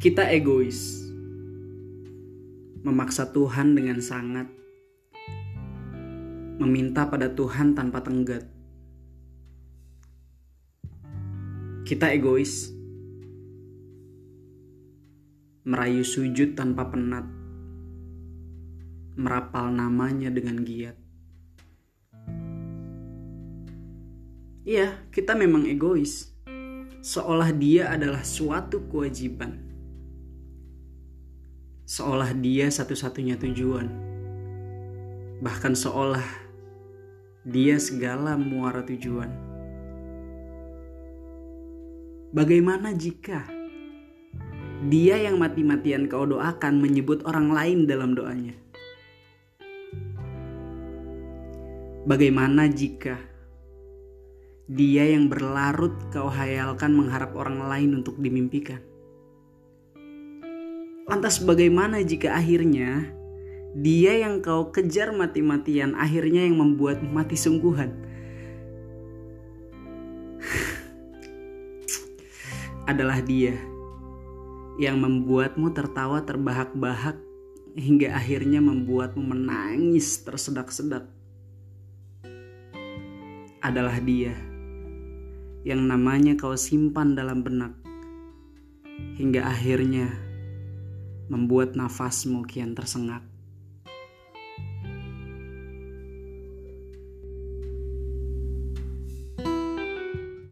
Kita egois, memaksa Tuhan dengan sangat, meminta pada Tuhan tanpa tenggat. Kita egois, merayu sujud tanpa penat, merapal namanya dengan giat. Iya, kita memang egois, seolah dia adalah suatu kewajiban seolah dia satu-satunya tujuan. Bahkan seolah dia segala muara tujuan. Bagaimana jika dia yang mati-matian kau doakan menyebut orang lain dalam doanya? Bagaimana jika dia yang berlarut kau hayalkan mengharap orang lain untuk dimimpikan? Lantas bagaimana jika akhirnya dia yang kau kejar mati-matian akhirnya yang membuat mati sungguhan? Adalah dia yang membuatmu tertawa terbahak-bahak hingga akhirnya membuatmu menangis tersedak-sedak. Adalah dia yang namanya kau simpan dalam benak hingga akhirnya membuat nafasmu kian tersengat.